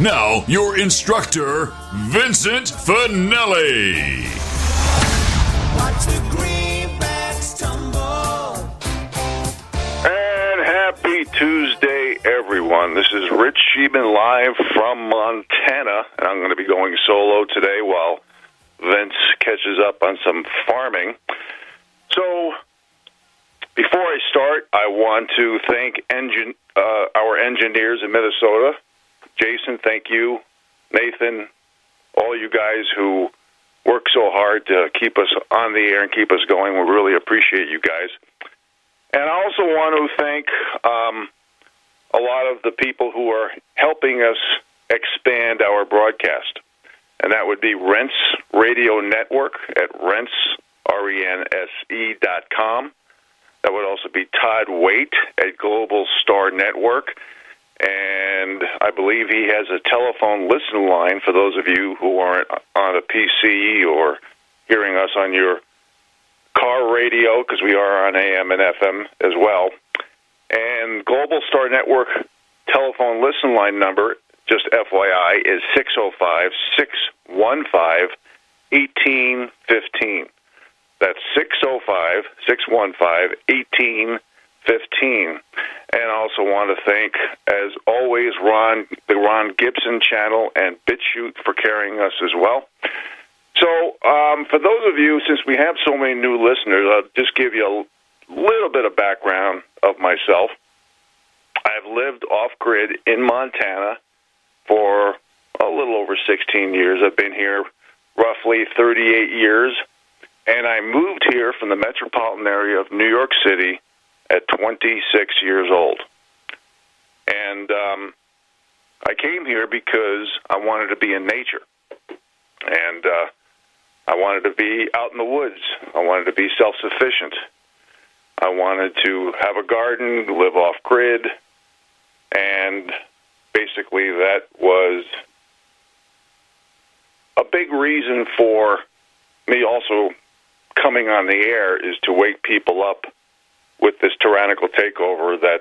Now, your instructor, Vincent Finelli. Watch the greenbacks tumble. And happy Tuesday, everyone. This is Rich Sheeman live from Montana, and I'm going to be going solo today while Vince catches up on some farming. So, before I start, I want to thank engine, uh, our engineers in Minnesota. Jason, thank you. Nathan, all you guys who work so hard to keep us on the air and keep us going. We really appreciate you guys. And I also want to thank um, a lot of the people who are helping us expand our broadcast. And that would be Rense Radio Network at Rense, R-E-N-S-E dot com. That would also be Todd Waite at Global Star Network. And I believe he has a telephone listen line for those of you who aren't on a PC or hearing us on your car radio, because we are on AM and FM as well. And Global Star Network telephone listen line number, just FYI, is 605 615 1815. That's 605 615 1815. And I also want to thank, as always, Ron, the Ron Gibson channel and BitChute for carrying us as well. So, um, for those of you, since we have so many new listeners, I'll just give you a little bit of background of myself. I've lived off grid in Montana for a little over 16 years. I've been here roughly 38 years, and I moved here from the metropolitan area of New York City at 26 years old. And um, I came here because I wanted to be in nature. And uh, I wanted to be out in the woods. I wanted to be self sufficient. I wanted to have a garden, live off grid, and basically that was a big reason for me also coming on the air is to wake people up with this tyrannical takeover that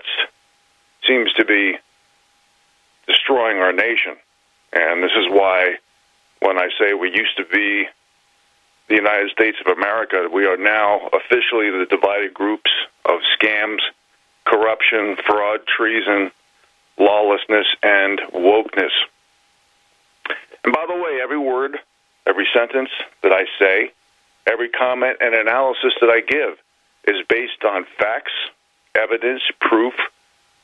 seems to be destroying our nation. And this is why when I say we used to be the United States of America, we are now officially the divided groups of scams, corruption, fraud, treason, lawlessness, and wokeness. And by the way, every word, every sentence that I say, every comment and analysis that I give is based on facts, evidence, proof,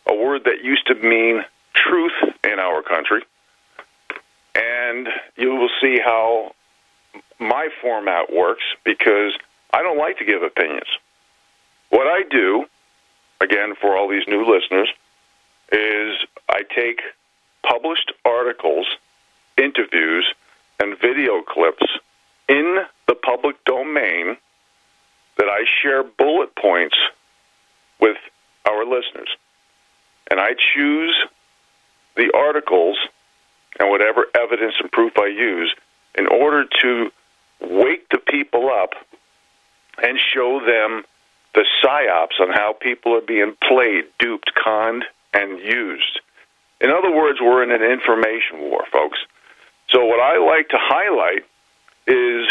a word that used to mean truth in our country. And you will see how my format works because I don't like to give opinions. What I do, again, for all these new listeners, is I take published articles, interviews, and video clips in the public domain that I share bullet points with our listeners. And I choose the articles and whatever evidence and proof I use in order to wake the people up and show them the psyops on how people are being played, duped, conned, and used. In other words, we're in an information war, folks. So, what I like to highlight is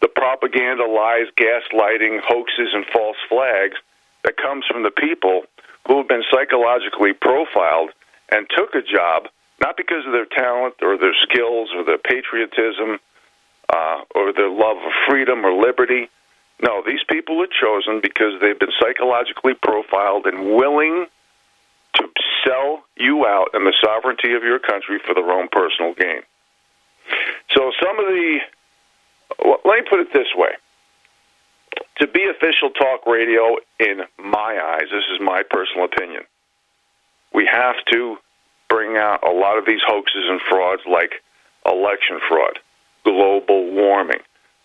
the propaganda, lies, gaslighting, hoaxes, and false flags that comes from the people who have been psychologically profiled and took a job not because of their talent or their skills or their patriotism uh, or their love of freedom or liberty, No, these people are chosen because they've been psychologically profiled and willing to sell you out and the sovereignty of your country for their own personal gain. So some of the, well, let me put it this way. To be official talk radio, in my eyes, this is my personal opinion, we have to bring out a lot of these hoaxes and frauds like election fraud, global warming,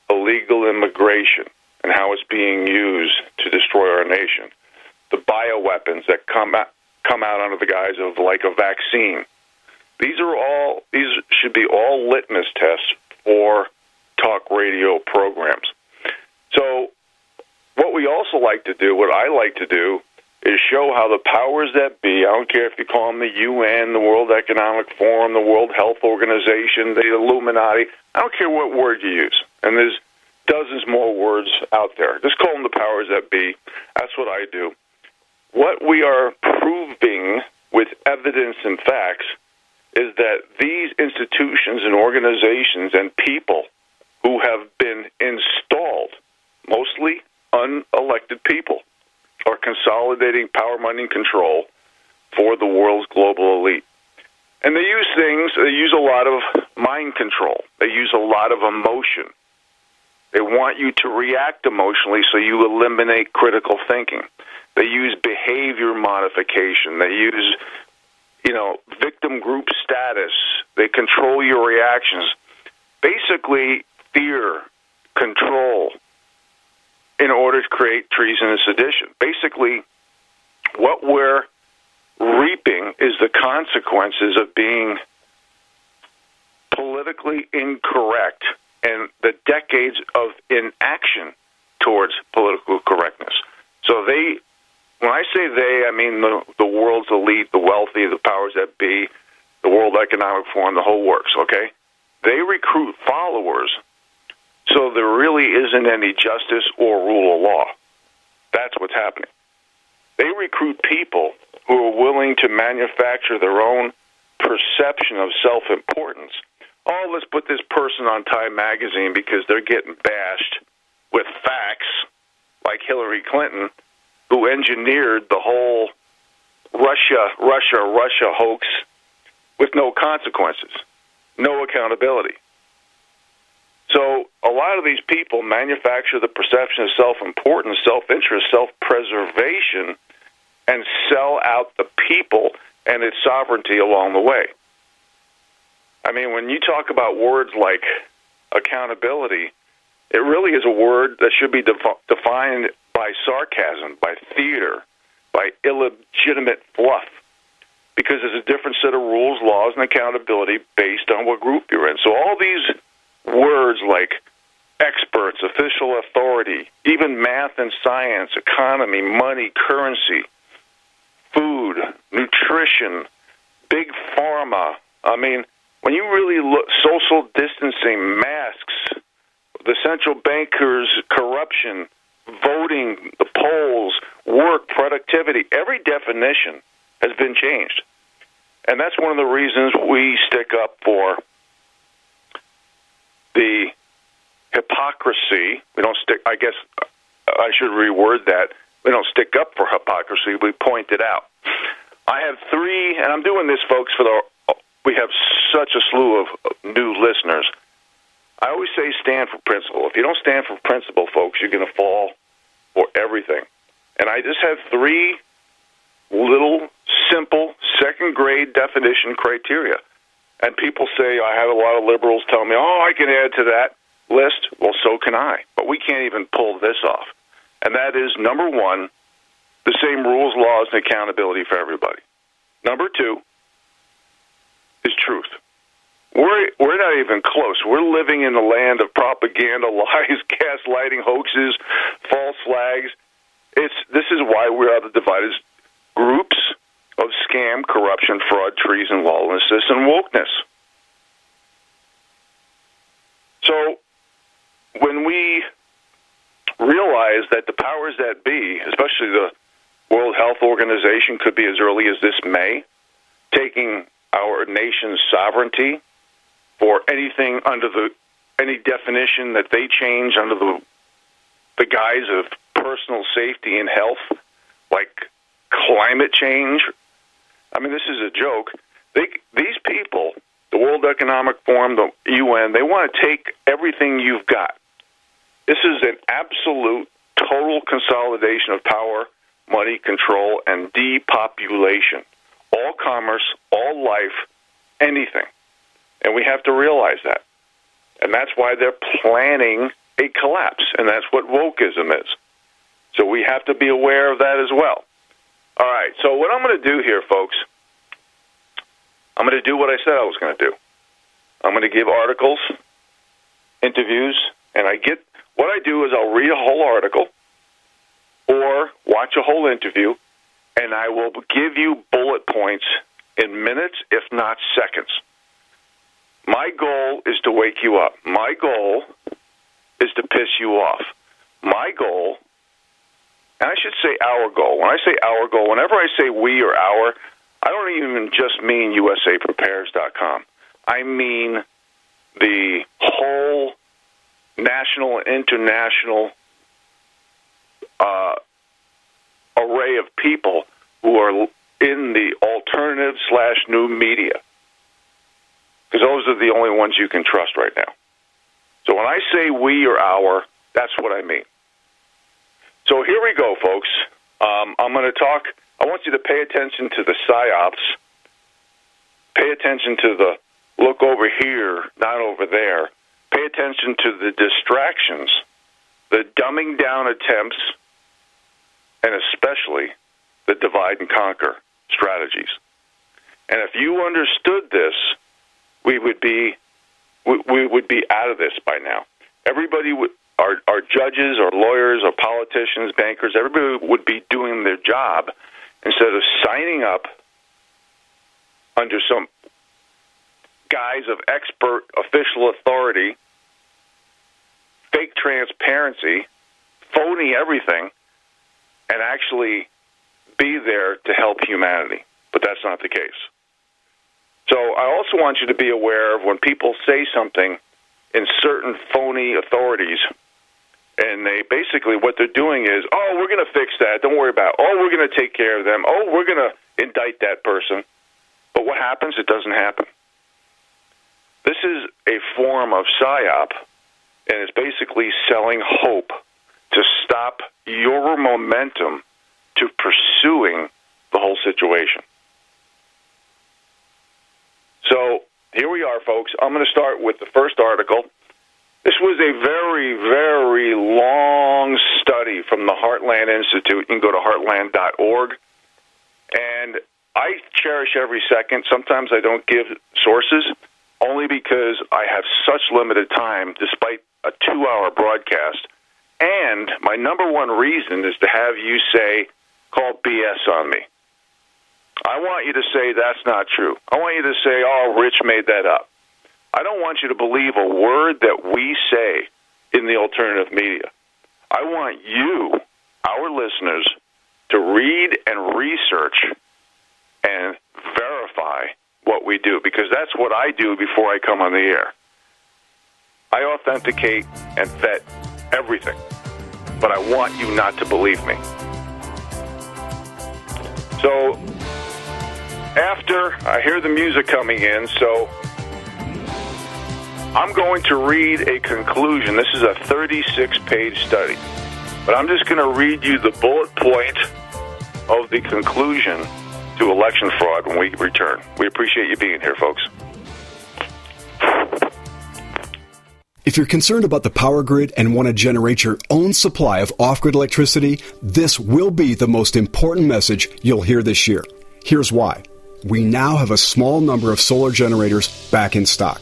illegal immigration, and how it's being used to destroy our nation, the bioweapons that come out, come out under the guise of like a vaccine. These are all these should be all litmus tests for talk radio programs. So what we also like to do, what I like to do, is show how the powers that be, I don't care if you call them the UN, the World Economic Forum, the World Health Organization, the Illuminati, I don't care what word you use. And there's dozens more words out there. Just call them the powers that be. That's what I do. What we are proving with evidence and facts is that these institutions and organizations and people who have been installed, mostly unelected people, are consolidating power, money, and control for the world's global elite. And they use things, they use a lot of mind control, they use a lot of emotion. They want you to react emotionally so you eliminate critical thinking. They use behavior modification. They use, you know, victim group status. They control your reactions. Basically, fear, control, in order to create treason and sedition. Basically, what we're reaping is the consequences of being politically incorrect and the decades of inaction towards political correctness. So they, when I say they, I mean the, the world's elite, the wealthy, the powers that be, the World Economic Forum, the whole works, okay? They recruit followers so there really isn't any justice or rule of law. That's what's happening. They recruit people who are willing to manufacture their own perception of self importance. Oh, let's put this person on Time magazine because they're getting bashed with facts, like Hillary Clinton, who engineered the whole Russia, Russia, Russia hoax with no consequences, no accountability. So a lot of these people manufacture the perception of self-importance, self-interest, self-preservation, and sell out the people and its sovereignty along the way. I mean, when you talk about words like accountability, it really is a word that should be defi- defined by sarcasm, by theater, by illegitimate fluff, because there's a different set of rules, laws, and accountability based on what group you're in. So all these words like experts, official authority, even math and science, economy, money, currency, food, nutrition, big pharma. I mean, when you really look, social distancing, masks, the central bankers' corruption, voting, the polls, work, productivity, every definition has been changed. And that's one of the reasons we stick up for the hypocrisy. We don't stick. I guess I should reword that. We don't stick up for hypocrisy. We point it out. I have three, and I'm doing this, folks, for the. We have such a slew of new listeners. I always say stand for principle. If you don't stand for principle, folks, you're going to fall for everything. And I just have three little, simple, second grade definition criteria. And people say, I have a lot of liberals tell me, oh, I can add to that list. Well, so can I. But we can't even pull this off. And that is number one, the same rules, laws, and accountability for everybody. Number two is truth. We're we're not even close. We're living in the land of propaganda, lies, gaslighting, hoaxes, false flags. It's this is why we are the divided groups of scam, corruption, fraud, treason, lawlessness, and wokeness. So when we realize that the powers that be, especially the World Health Organization, could be as early as this May, taking our nation's sovereignty for anything under the any definition that they change under the the guise of personal safety and health, like climate change. I mean, this is a joke. They, these people, the World Economic Forum, the UN, they want to take everything you've got. This is an absolute, total consolidation of power, money, control, and depopulation. All commerce, all life, anything. And we have to realize that. And that's why they're planning a collapse. And that's what wokeism is. So we have to be aware of that as well. All right. So what I'm going to do here, folks, I'm going to do what I said I was going to do. I'm going to give articles, interviews, and I get what I do is I'll read a whole article or watch a whole interview, and I will give you bullet points in minutes, if not seconds. My goal is to wake you up. My goal is to piss you off. My goal, and I should say our goal. When I say our goal, whenever I say we or our, I don't even just mean USAPrepares.com. I mean the whole national and international uh, array of people who are in the alternative slash new media. Because those are the only ones you can trust right now. So when I say we or our, that's what I mean. So here we go, folks. Um, I'm going to talk. I want you to pay attention to the psyops. Pay attention to the look over here, not over there. Pay attention to the distractions, the dumbing down attempts, and especially the divide and conquer strategies. And if you understood this, we would be we, we would be out of this by now. Everybody would our our judges, our lawyers, our politicians, bankers, everybody would be doing their job instead of signing up under some guise of expert official authority, fake transparency, phony everything, and actually be there to help humanity. But that's not the case. So I also want you to be aware of when people say something in certain phony authorities, and they basically what they're doing is, oh, we're going to fix that. Don't worry about. It. Oh, we're going to take care of them. Oh, we're going to indict that person. But what happens? It doesn't happen. This is a form of psyop, and it's basically selling hope to stop your momentum to pursuing the whole situation. So here we are, folks. I'm going to start with the first article. This was a very, very long study from the Heartland Institute. You can go to heartland.org. And I cherish every second. Sometimes I don't give sources only because I have such limited time despite a two hour broadcast. And my number one reason is to have you say, call BS on me. I want you to say that's not true. I want you to say, oh, Rich made that up. I don't want you to believe a word that we say in the alternative media. I want you, our listeners, to read and research and verify what we do because that's what I do before I come on the air. I authenticate and vet everything, but I want you not to believe me. So after I hear the music coming in, so I'm going to read a conclusion. This is a 36 page study, but I'm just going to read you the bullet point of the conclusion to election fraud when we return. We appreciate you being here, folks. If you're concerned about the power grid and want to generate your own supply of off grid electricity, this will be the most important message you'll hear this year. Here's why. We now have a small number of solar generators back in stock.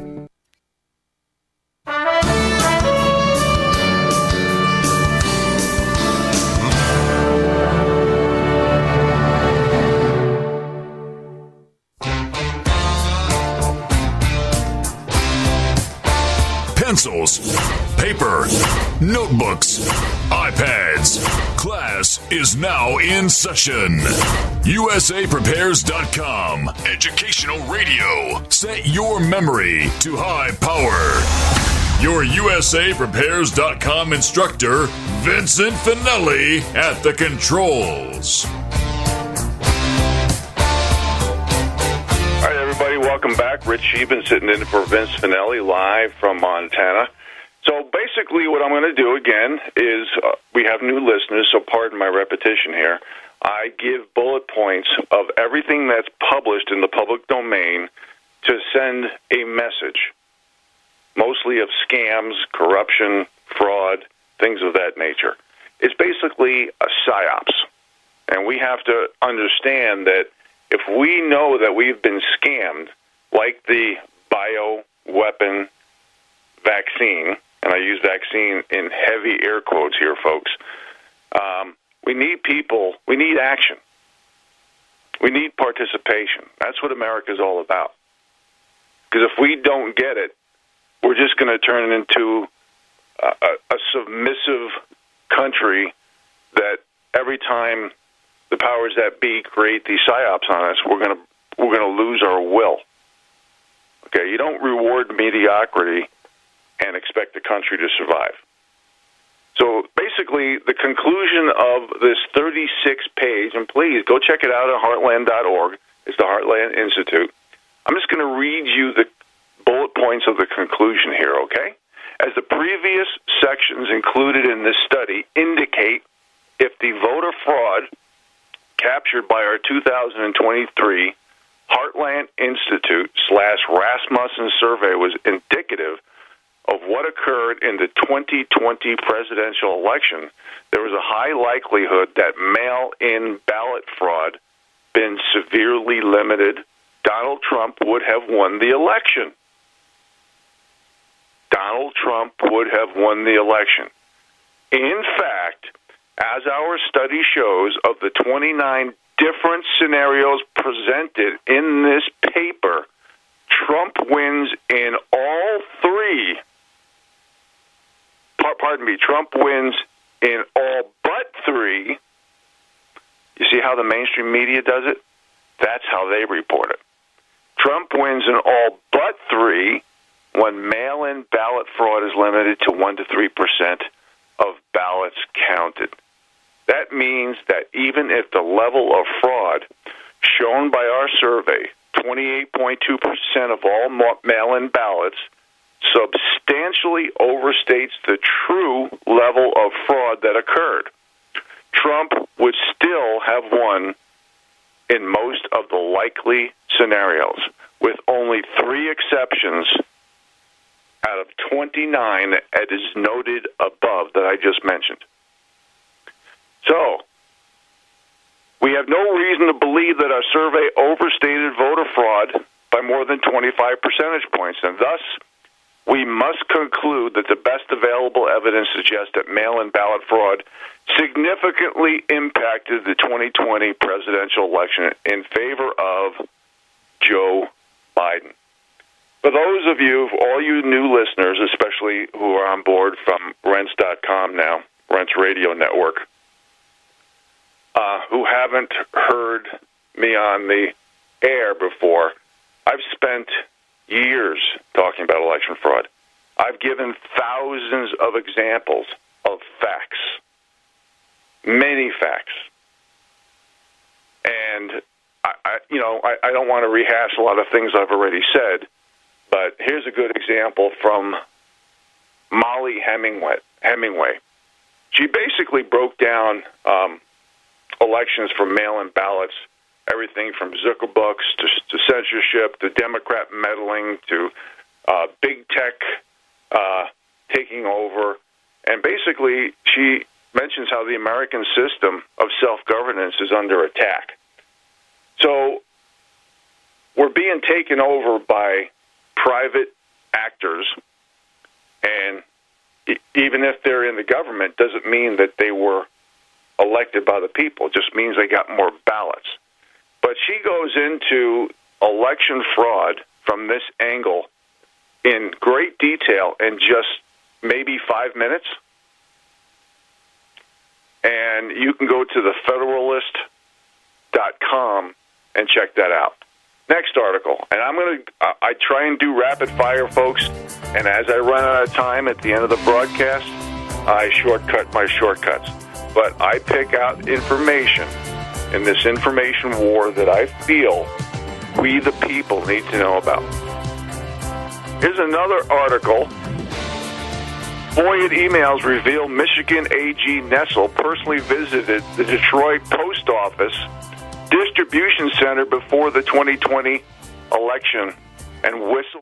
Notebooks, iPads. Class is now in session. USAPrepares.com. Educational radio. Set your memory to high power. Your USAPrepares.com instructor, Vincent Finelli, at the controls. All right, everybody, welcome back. Rich Sheben sitting in for Vince Finelli live from Montana. So basically, what I'm going to do again is uh, we have new listeners, so pardon my repetition here. I give bullet points of everything that's published in the public domain to send a message, mostly of scams, corruption, fraud, things of that nature. It's basically a psyops. And we have to understand that if we know that we've been scammed, like the bioweapon vaccine, and I use vaccine in heavy air quotes here, folks, um, we need people, we need action. We need participation. That's what America's all about. Because if we don't get it, we're just going to turn it into a, a, a submissive country that every time the powers that be create these psyops on us, we're going to we're going to lose our will. Okay, you don't reward mediocrity and expect the country to survive. So basically, the conclusion of this 36 page, and please go check it out at heartland.org. It's the Heartland Institute. I'm just going to read you the bullet points of the conclusion here, okay? As the previous sections included in this study indicate, if the voter fraud captured by our 2023 Heartland Institute slash Rasmussen survey was indicative of what occurred in the 2020 presidential election, there was a high likelihood that mail in ballot fraud been severely limited. Donald Trump would have won the election. Donald Trump would have won the election. In fact, as our study shows, of the 29 different scenarios presented in this paper, Trump wins in all three pardon me, Trump wins in all but three. You see how the mainstream media does it? That's how they report it. Trump wins in all but three when mail in ballot fraud is limited to 1% to 3% of ballots counted. That means that even if the level of fraud shown by our survey, 28.2% of all mail in ballots, substantially overstates the true level of fraud that occurred. Trump would still have won in most of the likely scenarios, with only three exceptions out of 29 as is noted above that I just mentioned. So, we have no reason to believe that our survey overstated voter fraud by more than 25 percentage points, and thus we must conclude that the best available evidence suggests that mail in ballot fraud significantly impacted the 2020 presidential election in favor of Joe Biden. For those of you, all you new listeners, especially who are on board from Rense.com now, Rense Radio Network, uh, who haven't heard me on the air before, I've spent years talking about election fraud. I've given thousands of examples of facts, many facts. And, I, I you know, I, I don't want to rehash a lot of things I've already said, but here's a good example from Mollie Hemingway. Hemingway. She basically broke down um, elections for mail-in ballots everything from Zuckerbucks to, to censorship to Democrat meddling to uh, big tech uh, taking over. And basically, she mentions how the American system of self governance is under attack. So we're being taken over by private actors, and even if they're in the government, doesn't mean that they were elected by the people. It just means they got more ballots. But she goes into election fraud from this angle in great detail in just maybe five minutes. And you can go to the Federalist.com and check that out. Next article, and I'm going to, I try and do rapid fire, folks, and as I run out of time at the end of the broadcast, I shortcut my shortcuts. But I pick out information in this information war that I feel we, the people, need to know about. Here's another article. FOIA emails reveal Michigan AG Nessel personally visited the Detroit Post Office distribution center before the 2020 election and whistle.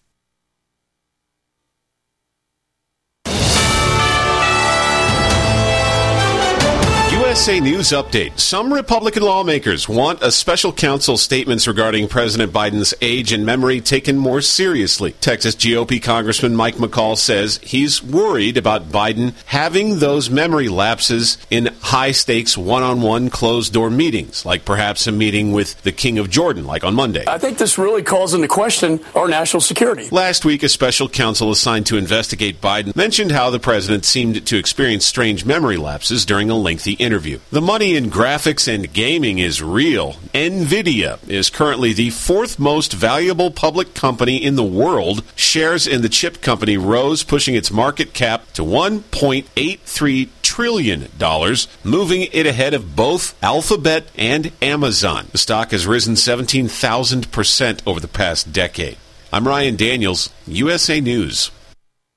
USA News Update. Some Republican lawmakers want a special counsel's statements regarding President Biden's age and memory taken more seriously. Texas GOP Congressman Mike McCaul says he's worried about Biden having those memory lapses in high stakes one on one closed door meetings, like perhaps a meeting with the King of Jordan, like on Monday. I think this really calls into question our national security. Last week, a special counsel assigned to investigate Biden mentioned how the president seemed to experience strange memory lapses during a lengthy interview. You. The money in graphics and gaming is real. Nvidia is currently the fourth most valuable public company in the world. Shares in the chip company rose, pushing its market cap to 1.83 trillion dollars, moving it ahead of both Alphabet and Amazon. The stock has risen 17,000% over the past decade. I'm Ryan Daniels, USA News.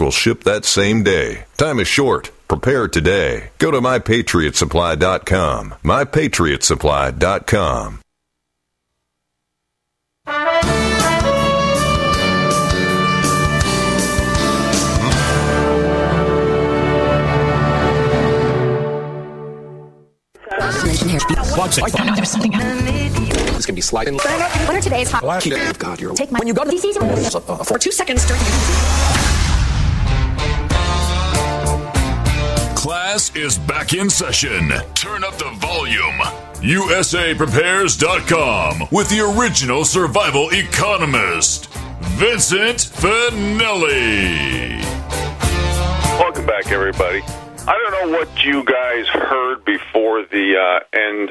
will ship that same day. Time is short. Prepare today. Go to mypatriotsupply.com. Mypatriotsupply.com. There's something This can be sliding. What are today's hot? God, you're. Take my. When you go to DC's uh, uh, for two seconds during. Class is back in session. Turn up the volume. USAPrepares.com with the original survival economist, Vincent Finelli. Welcome back, everybody. I don't know what you guys heard before the uh, end,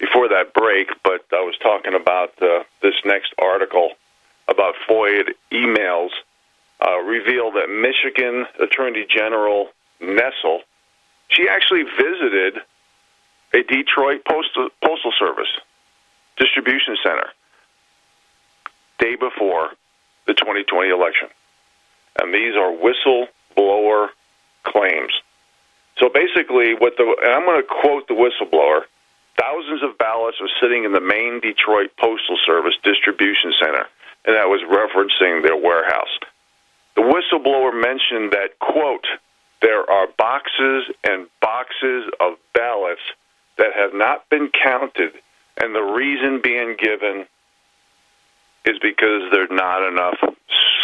before that break, but I was talking about uh, this next article about FOIA emails uh, reveal that Michigan Attorney General Nessel, she actually visited a Detroit postal postal service distribution center day before the 2020 election, and these are whistleblower claims. So basically, what the and I'm going to quote the whistleblower. Thousands of ballots are sitting in the main Detroit Postal Service distribution center, and that was referencing their warehouse. The whistleblower mentioned that, quote, there are boxes and boxes of ballots that have not been counted, and the reason being given is because there are not enough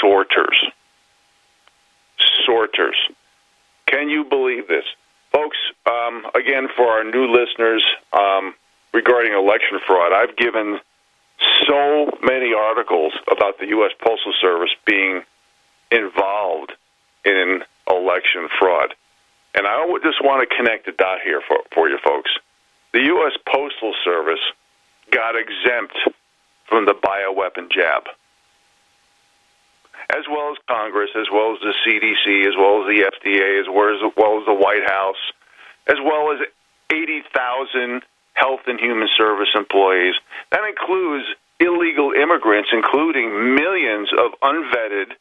sorters. Sorters. Can you believe this? Folks, um, again, for our new listeners um, regarding election fraud, I've given so many articles about the U.S. Postal Service being involved in election fraud. And I just want to connect the dot here for, for you folks. The U.S. Postal Service got exempt from the bioweapon jab, as well as Congress, as well as the CDC, as well as the FDA, as well as, as, well as the White House, as well as 80,000 health and human service employees. That includes illegal immigrants, including millions of unvetted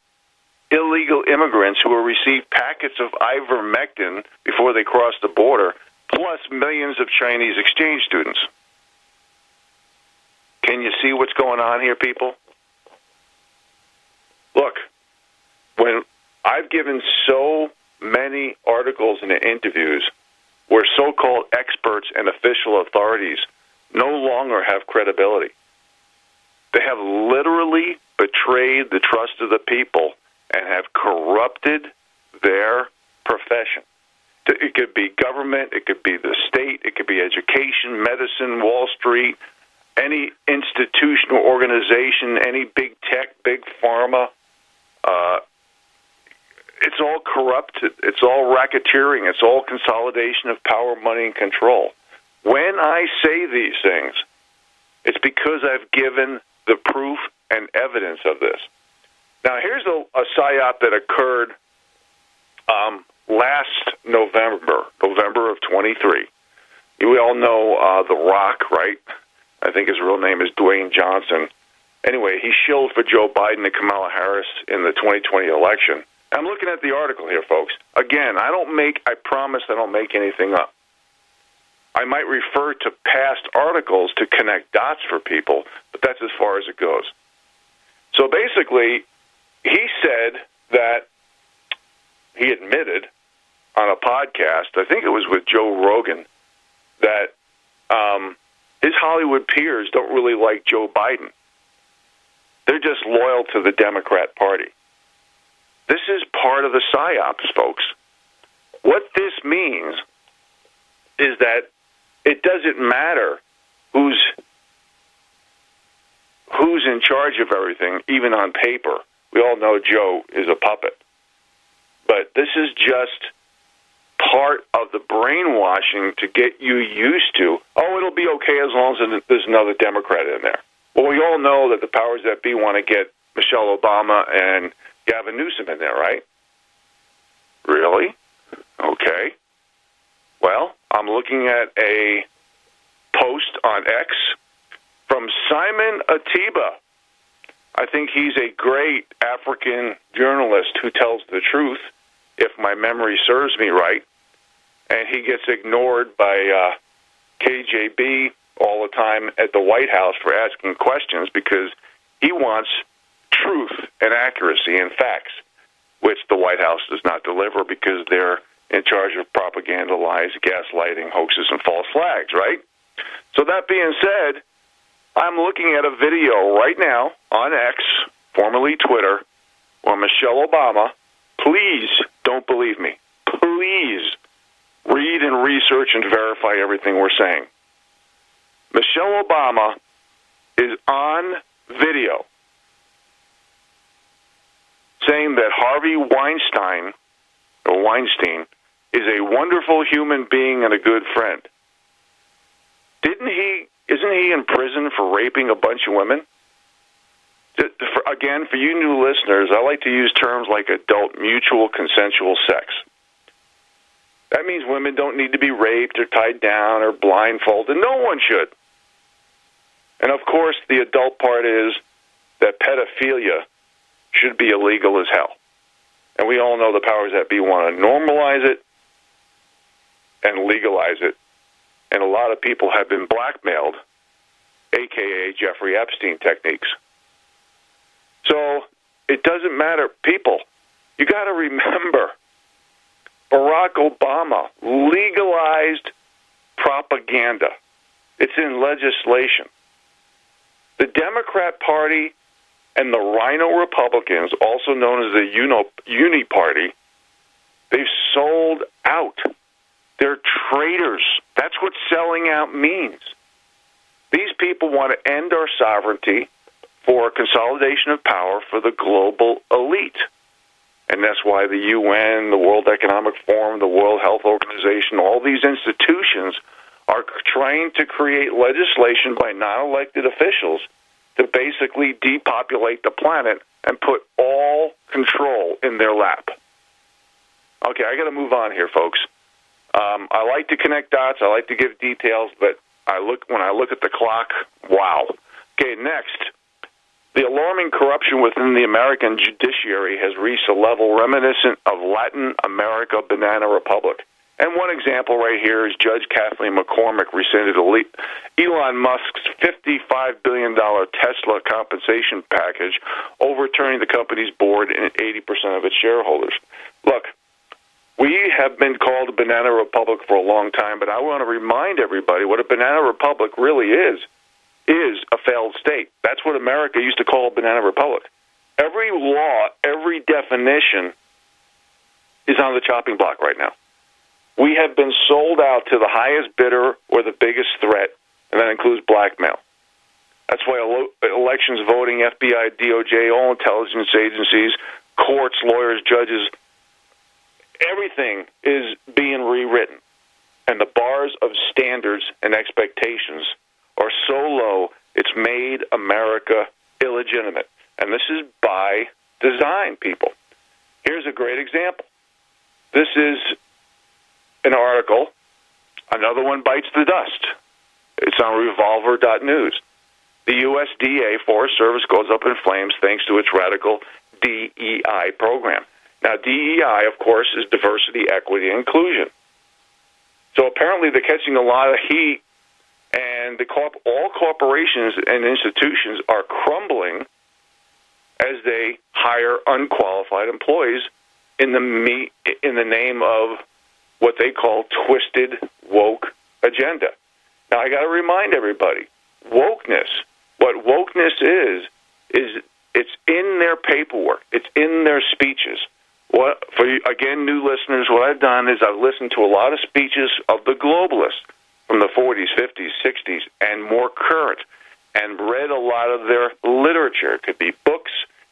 illegal immigrants who will receive packets of ivermectin before they cross the border, plus millions of Chinese exchange students. Can you see what's going on here, people? Look, when I've given so many articles and interviews where so called experts and official authorities no longer have credibility, they have literally betrayed the trust of the people and have corrupted their profession. It could be government, it could be the state, it could be education, medicine, Wall Street, any institution or organization, any big tech, big pharma. Uh, it's all corrupted. It's all racketeering. It's all consolidation of power, money, and control. When I say these things, it's because I've given the proof and evidence of this. Now, here's a, a psyop that occurred um, last November, November of 23. We all know uh, The Rock, right? I think his real name is Dwayne Johnson. Anyway, he shilled for Joe Biden and Kamala Harris in the 2020 election. I'm looking at the article here, folks. Again, I don't make, I promise I don't make anything up. I might refer to past articles to connect dots for people, but that's as far as it goes. So basically, he said that he admitted on a podcast, I think it was with Joe Rogan, that um, his Hollywood peers don't really like Joe Biden. They're just loyal to the Democrat Party. This is part of the psyops, folks. What this means is that it doesn't matter who's who's in charge of everything, even on paper. We all know Joe is a puppet. But this is just part of the brainwashing to get you used to, oh, it'll be okay as long as there's another Democrat in there. Well, we all know that the powers that be want to get Michelle Obama and Gavin Newsom in there, right? Really? Okay. Well, I'm looking at a post on X from Simon Ateba. I think he's a great African journalist who tells the truth, if my memory serves me right. And he gets ignored by uh, KJP all the time at the White House for asking questions because he wants truth and accuracy and facts, which the White House does not deliver because they're in charge of propaganda, lies, gaslighting, hoaxes, and false flags, right? So, that being said, I'm looking at a video right now on X, formerly Twitter, where Michelle Obama, please don't believe me. Please read and research and verify everything we're saying. Michelle Obama is on video saying that Harvey Weinstein or Weinstein is a wonderful human being and a good friend. Didn't he isn't he in prison for raping a bunch of women? Again, for you new listeners, I like to use terms like adult mutual consensual sex. That means women don't need to be raped or tied down or blindfolded. No one should. And of course, the adult part is that pedophilia should be illegal as hell. And we all know the powers that be want to normalize it and legalize it and a lot of people have been blackmailed, aka Jeffrey Epstein techniques. So it doesn't matter. People, you got to remember Barack Obama legalized propaganda. It's in legislation. The Democrat Party and the RINO Republicans, also known as the Uni Party, They've sold out. They're traitors. That's what selling out means. These people want to end our sovereignty for a consolidation of power for the global elite. And that's why the UN, the World Economic Forum, the World Health Organization, all these institutions are trying to create legislation by non elected officials to basically depopulate the planet and put all control in their lap. Okay, I got to move on here, folks. Um, I like to connect dots. I like to give details, but I look when I look at the clock. Wow. Okay, next. The alarming corruption within the American judiciary has reached a level reminiscent of Latin America banana republic. And one example right here is Judge Kathaleen McCormick rescinded Elon Musk's $55 billion Tesla compensation package, overturning the company's board and 80% of its shareholders. Look, we have been called a banana republic for a long time, but I want to remind everybody what a banana republic really is is a failed state. That's what America used to call a banana republic. Every law, every definition is on the chopping block right now. We have been sold out to the highest bidder or the biggest threat, and that includes blackmail. That's why elections, voting, FBI, DOJ, all intelligence agencies, courts, lawyers, judges, everything is being rewritten. And the bars of standards and expectations are so low, it's made America illegitimate. And this is by design, people. Here's a great example. This is an article. Another one bites the dust. It's on revolver.news. The USDA Forest Service goes up in flames thanks to its radical DEI program. Now, DEI, of course, is diversity, equity, and inclusion. So apparently they're catching a lot of heat, and the corp- all corporations and institutions are crumbling as they hire unqualified employees in the me- in the name of what they call twisted woke agenda. Now I got to remind everybody, wokeness, what wokeness is is it's in their paperwork, it's in their speeches. What for again new listeners, what I've done is I've listened to a lot of speeches of the globalists from the 40s, 50s, 60s and more current and read a lot of their literature. It could be books.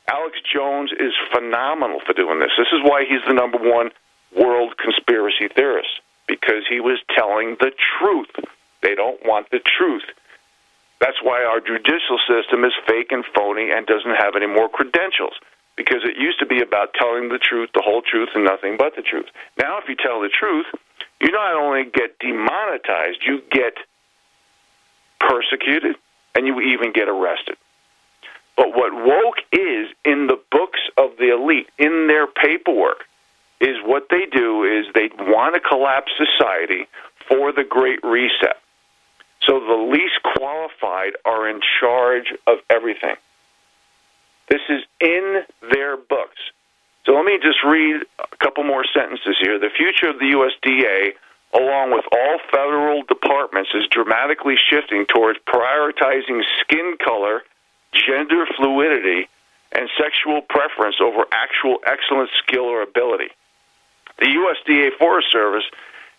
Alex Jones is phenomenal for doing this. This is why he's the number one world conspiracy theorists because he was telling the truth. They don't want the truth. That's why our judicial system is fake and phony and doesn't have any more credentials because it used to be about telling the truth, the whole truth, and nothing but the truth. Now, if you tell the truth, you not only get demonetized, you get persecuted, and you even get arrested. But what woke is in the books of the elite, in their paperwork, is what they do is they want to collapse society for the Great Reset. So the least qualified are in charge of everything. This is in their books. So let me just read a couple more sentences here. The future of the USDA, along with all federal departments, is dramatically shifting towards prioritizing skin color, gender fluidity, and sexual preference over actual excellent skill or ability. The USDA Forest Service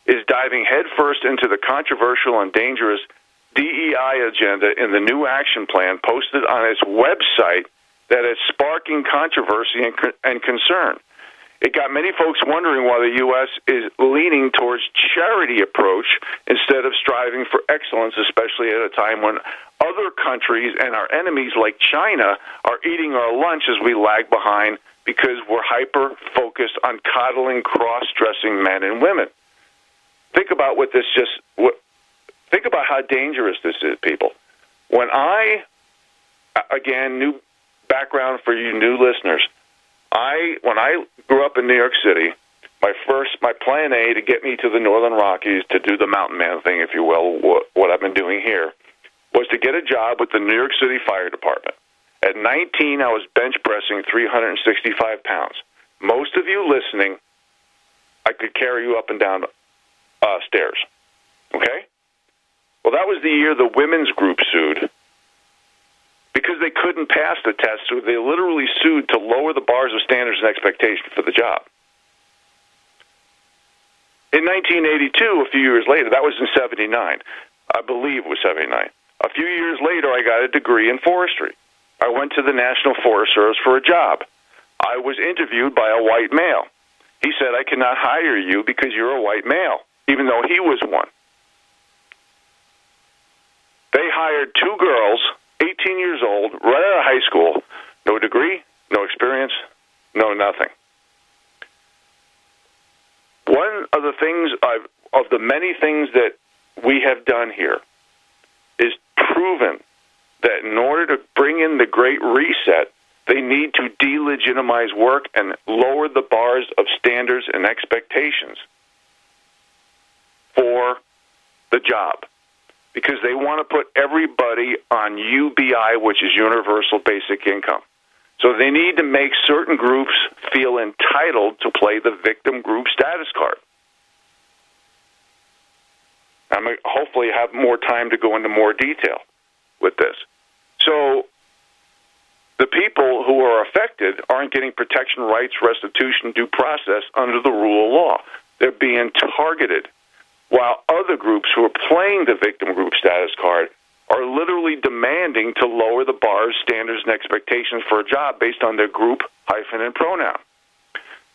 is diving headfirst into the controversial and dangerous DEI agenda in the new action plan posted on its website that is sparking controversy and, and concern. It got many folks wondering why the U.S. is leaning towards charity approach instead of striving for excellence, especially at a time when other countries and our enemies like China are eating our lunch as we lag behind because we're hyper focused on coddling cross dressing men and women. Think about what this just what think about how dangerous this is, people. When I again new background for you new listeners, I when I grew up in New York City, my first my plan A to get me to the Northern Rockies to do the mountain man thing, if you will, what, what I've been doing here, was to get a job with the New York City Fire Department. At 19, I was bench pressing 365 pounds. Most of you listening, I could carry you up and down uh, stairs. Okay? Well, that was the year the women's group sued because they couldn't pass the test, so they literally sued to lower the bars of standards and expectation for the job. In 1982, a few years later, that was in 79. I believe it was 79. A few years later, I got a degree in forestry. I went to the National Forest Service for a job. I was interviewed by a white male. He said, I cannot hire you because you're a white male, even though he was one. They hired two girls, 18 years old, right out of high school, no degree, no experience, no nothing. One of the things I've, of the many things that we have done here is proven that in order to bring in the Great Reset, they need to delegitimize work and lower the bars of standards and expectations for the job because they want to put everybody on UBI, which is Universal Basic Income. So they need to make certain groups feel entitled to play the victim group status card. I'm hopefully have more time to go into more detail with this. So the people who are affected aren't getting protection rights, restitution, due process under the rule of law. They're being targeted, while other groups who are playing the victim group status card are literally demanding to lower the bars, standards, and expectations for a job based on their group, hyphen, and pronoun.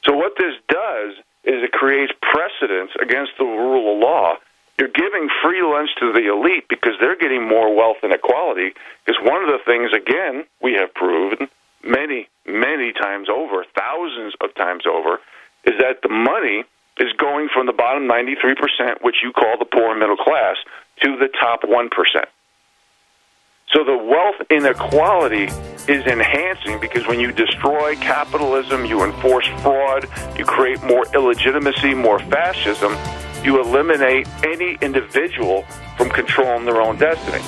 So what this does is it creates precedence against the rule of law. You're giving free lunch to the elite because they're getting more wealth and equality. Because one of the things, again, we have proven many, many times over, thousands of times over, is that the money is going from the bottom 93%, which you call the poor and middle class, to the top 1%. So the wealth inequality is enhancing because when you destroy capitalism, you enforce fraud, you create more illegitimacy, more fascism, you eliminate any individual from controlling their own destiny.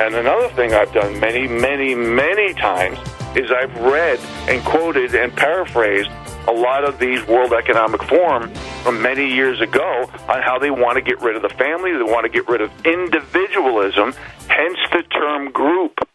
And another thing I've done many, many, many times is I've read and quoted and paraphrased a lot of these World Economic Forum from many years ago on how they want to get rid of the family, they want to get rid of individualism, hence the term group.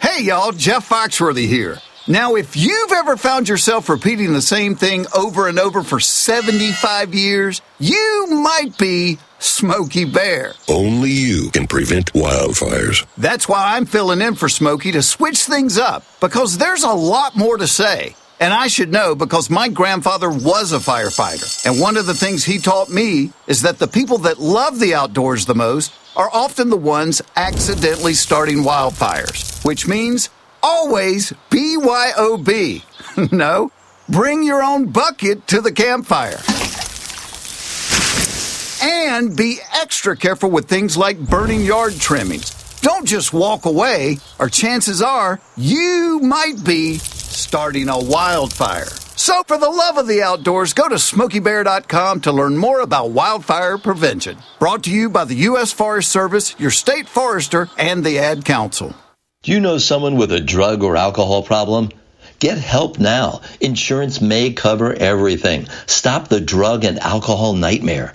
Hey y'all, Jeff Foxworthy here. Now, if you've ever found yourself repeating the same thing over and over for 75 years, you might be Smokey Bear. Only you can prevent wildfires. That's why I'm filling in for Smokey to switch things up, because there's a lot more to say. And I should know because my grandfather was a firefighter. And one of the things he taught me is that the people that love the outdoors the most are often the ones accidentally starting wildfires, which means always BYOB. no, bring your own bucket to the campfire. And be extra careful with things like burning yard trimmings. Don't just walk away, or chances are you might be starting a wildfire. So, for the love of the outdoors, go to smokeybear.com to learn more about wildfire prevention. Brought to you by the U.S. Forest Service, your state forester, and the Ad Council. Do you know someone with a drug or alcohol problem? Get help now. Insurance may cover everything. Stop the drug and alcohol nightmare.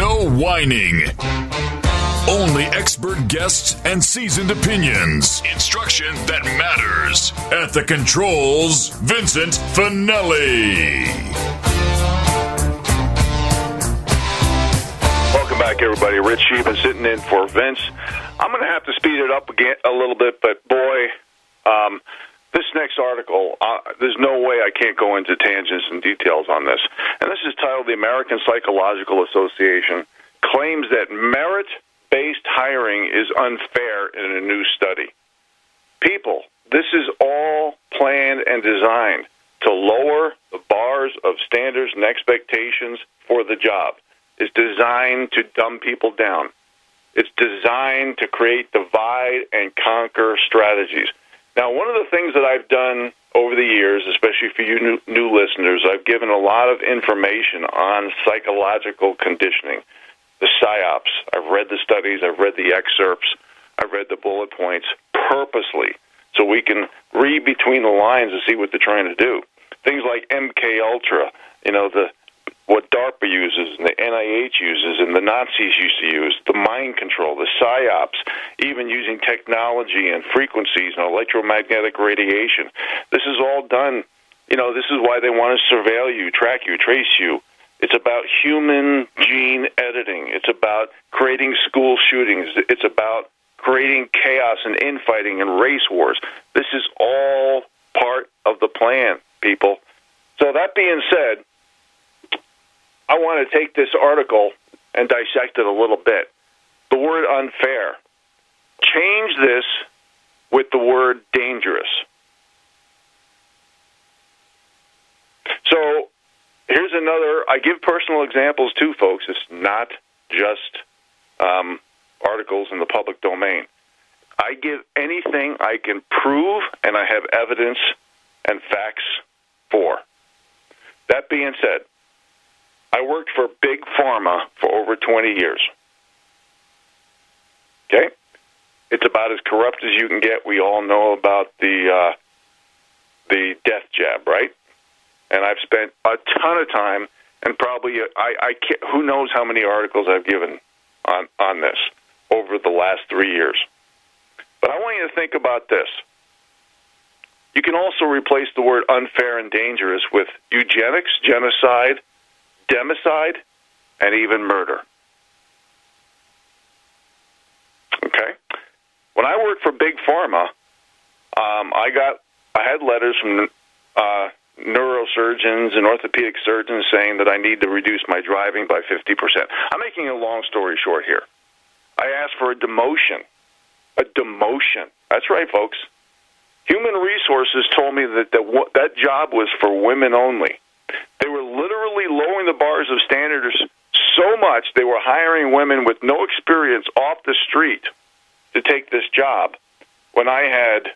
No whining. Only expert guests and seasoned opinions. Instruction that matters. At the controls, Vincent Finelli. Welcome back, everybody. Rich Sheehan sitting in for Vince. I'm going to have to speed it up again a little bit, but boy, um, this next article, uh, there's no way I can't go into tangents and details on this. And this is titled The American Psychological Association claims that merit based hiring is unfair in a new study. People, this is all planned and designed to lower the bars of standards and expectations for the job. It's designed to dumb people down. It's designed to create divide and conquer strategies. Now, one of the things that I've done over the years, especially for you new, new listeners, I've given a lot of information on psychological conditioning, the psyops. I've read the studies, I've read the excerpts, I've read the bullet points purposely so we can read between the lines and see what they're trying to do. Things like MK Ultra, you know, the what DARPA uses and the NIH uses and the Nazis used to use, the mind control, the psyops, even using technology and frequencies and electromagnetic radiation. This is all done. You know, this is why they want to surveil you, track you, trace you. It's about human gene editing. It's about creating school shootings. It's about creating chaos and infighting and race wars. This is all part of the plan, people. So, that being said, I want to take this article and dissect it a little bit. The word unfair. Change this with the word dangerous. So here's another. I give personal examples too, folks. It's not just um, articles in the public domain. I give anything I can prove and I have evidence and facts for. That being said, I worked for Big Pharma for over 20 years. Okay? It's about as corrupt as you can get. We all know about the uh, the death jab, right? And I've spent a ton of time, and probably I, I can't, who knows how many articles I've given on on this over the last three years. But I want you to think about this. You can also replace the word unfair and dangerous with eugenics, genocide, democide, and even murder. Okay? When I worked for Big Pharma, um, I got I had letters from uh, neurosurgeons and orthopedic surgeons saying that I need to reduce my driving by 50%. I'm making a long story short here. I asked for a demotion. A demotion. That's right, folks. Human Resources told me that the, that job was for women only They were literally lowering the bars of standards so much they were hiring women with no experience off the street to take this job when I had,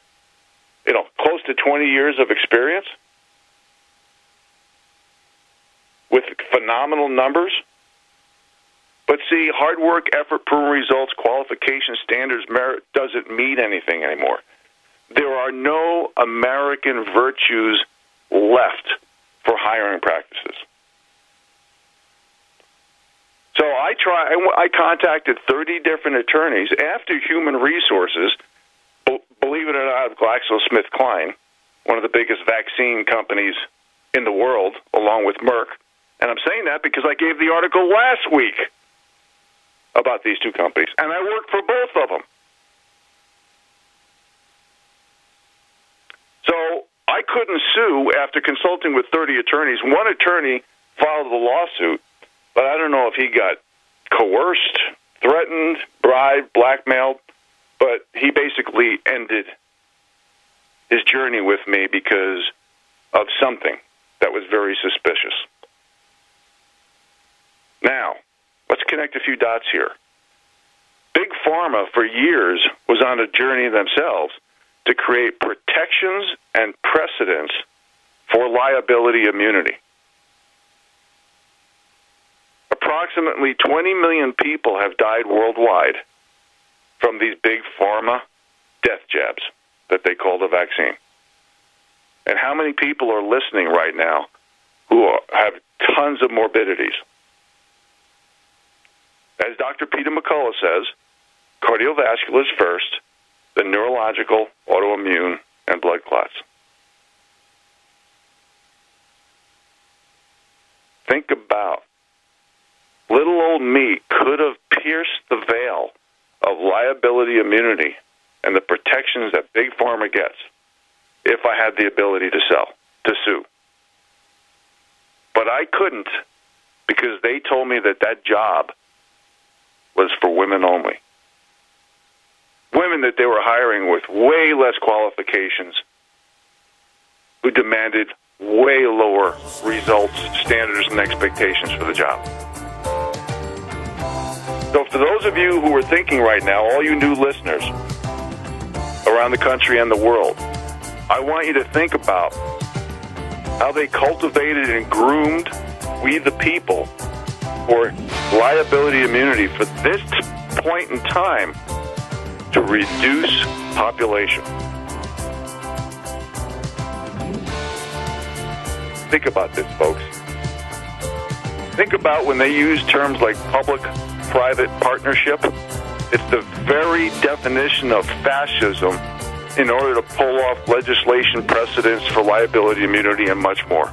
you know, close to 20 years of experience with phenomenal numbers. But see, hard work, effort, proven results, qualification, standards, merit doesn't mean anything anymore. There are no American virtues left for hiring practices. So I try. I contacted 30 different attorneys after Human Resources, believe it or not, GlaxoSmithKline, one of the biggest vaccine companies in the world, along with Merck. And I'm saying that because I gave the article last week about these two companies, and I worked for both of them. So I couldn't sue after consulting with 30 attorneys. One attorney filed the lawsuit but I don't know if he got coerced, threatened, bribed, blackmailed. But he basically ended his journey with me because of something that was very suspicious. Now, let's connect a few dots here. Big Pharma, for years, was on a journey themselves to create protections and precedents for liability immunity. approximately 20 million people have died worldwide from these big pharma death jabs that they call the vaccine. And how many people are listening right now who are, have tons of morbidities? As Dr. Peter McCullough says, cardiovascular is first, then neurological, autoimmune, and blood clots. Think about little old me could have pierced the veil of liability immunity and the protections that big pharma gets if I had the ability to sell, to sue. But I couldn't because they told me that that job was for women only. Women that they were hiring with way less qualifications who demanded way lower results, standards, and expectations for the job. So, for those of you who are thinking right now, all you new listeners around the country and the world, I want you to think about how they cultivated and groomed we the people for liability immunity for this point in time to reduce population. Think about this, folks. Think about when they use terms like public private partnership. It's the very definition of fascism in order to pull off legislation precedents for liability immunity and much more.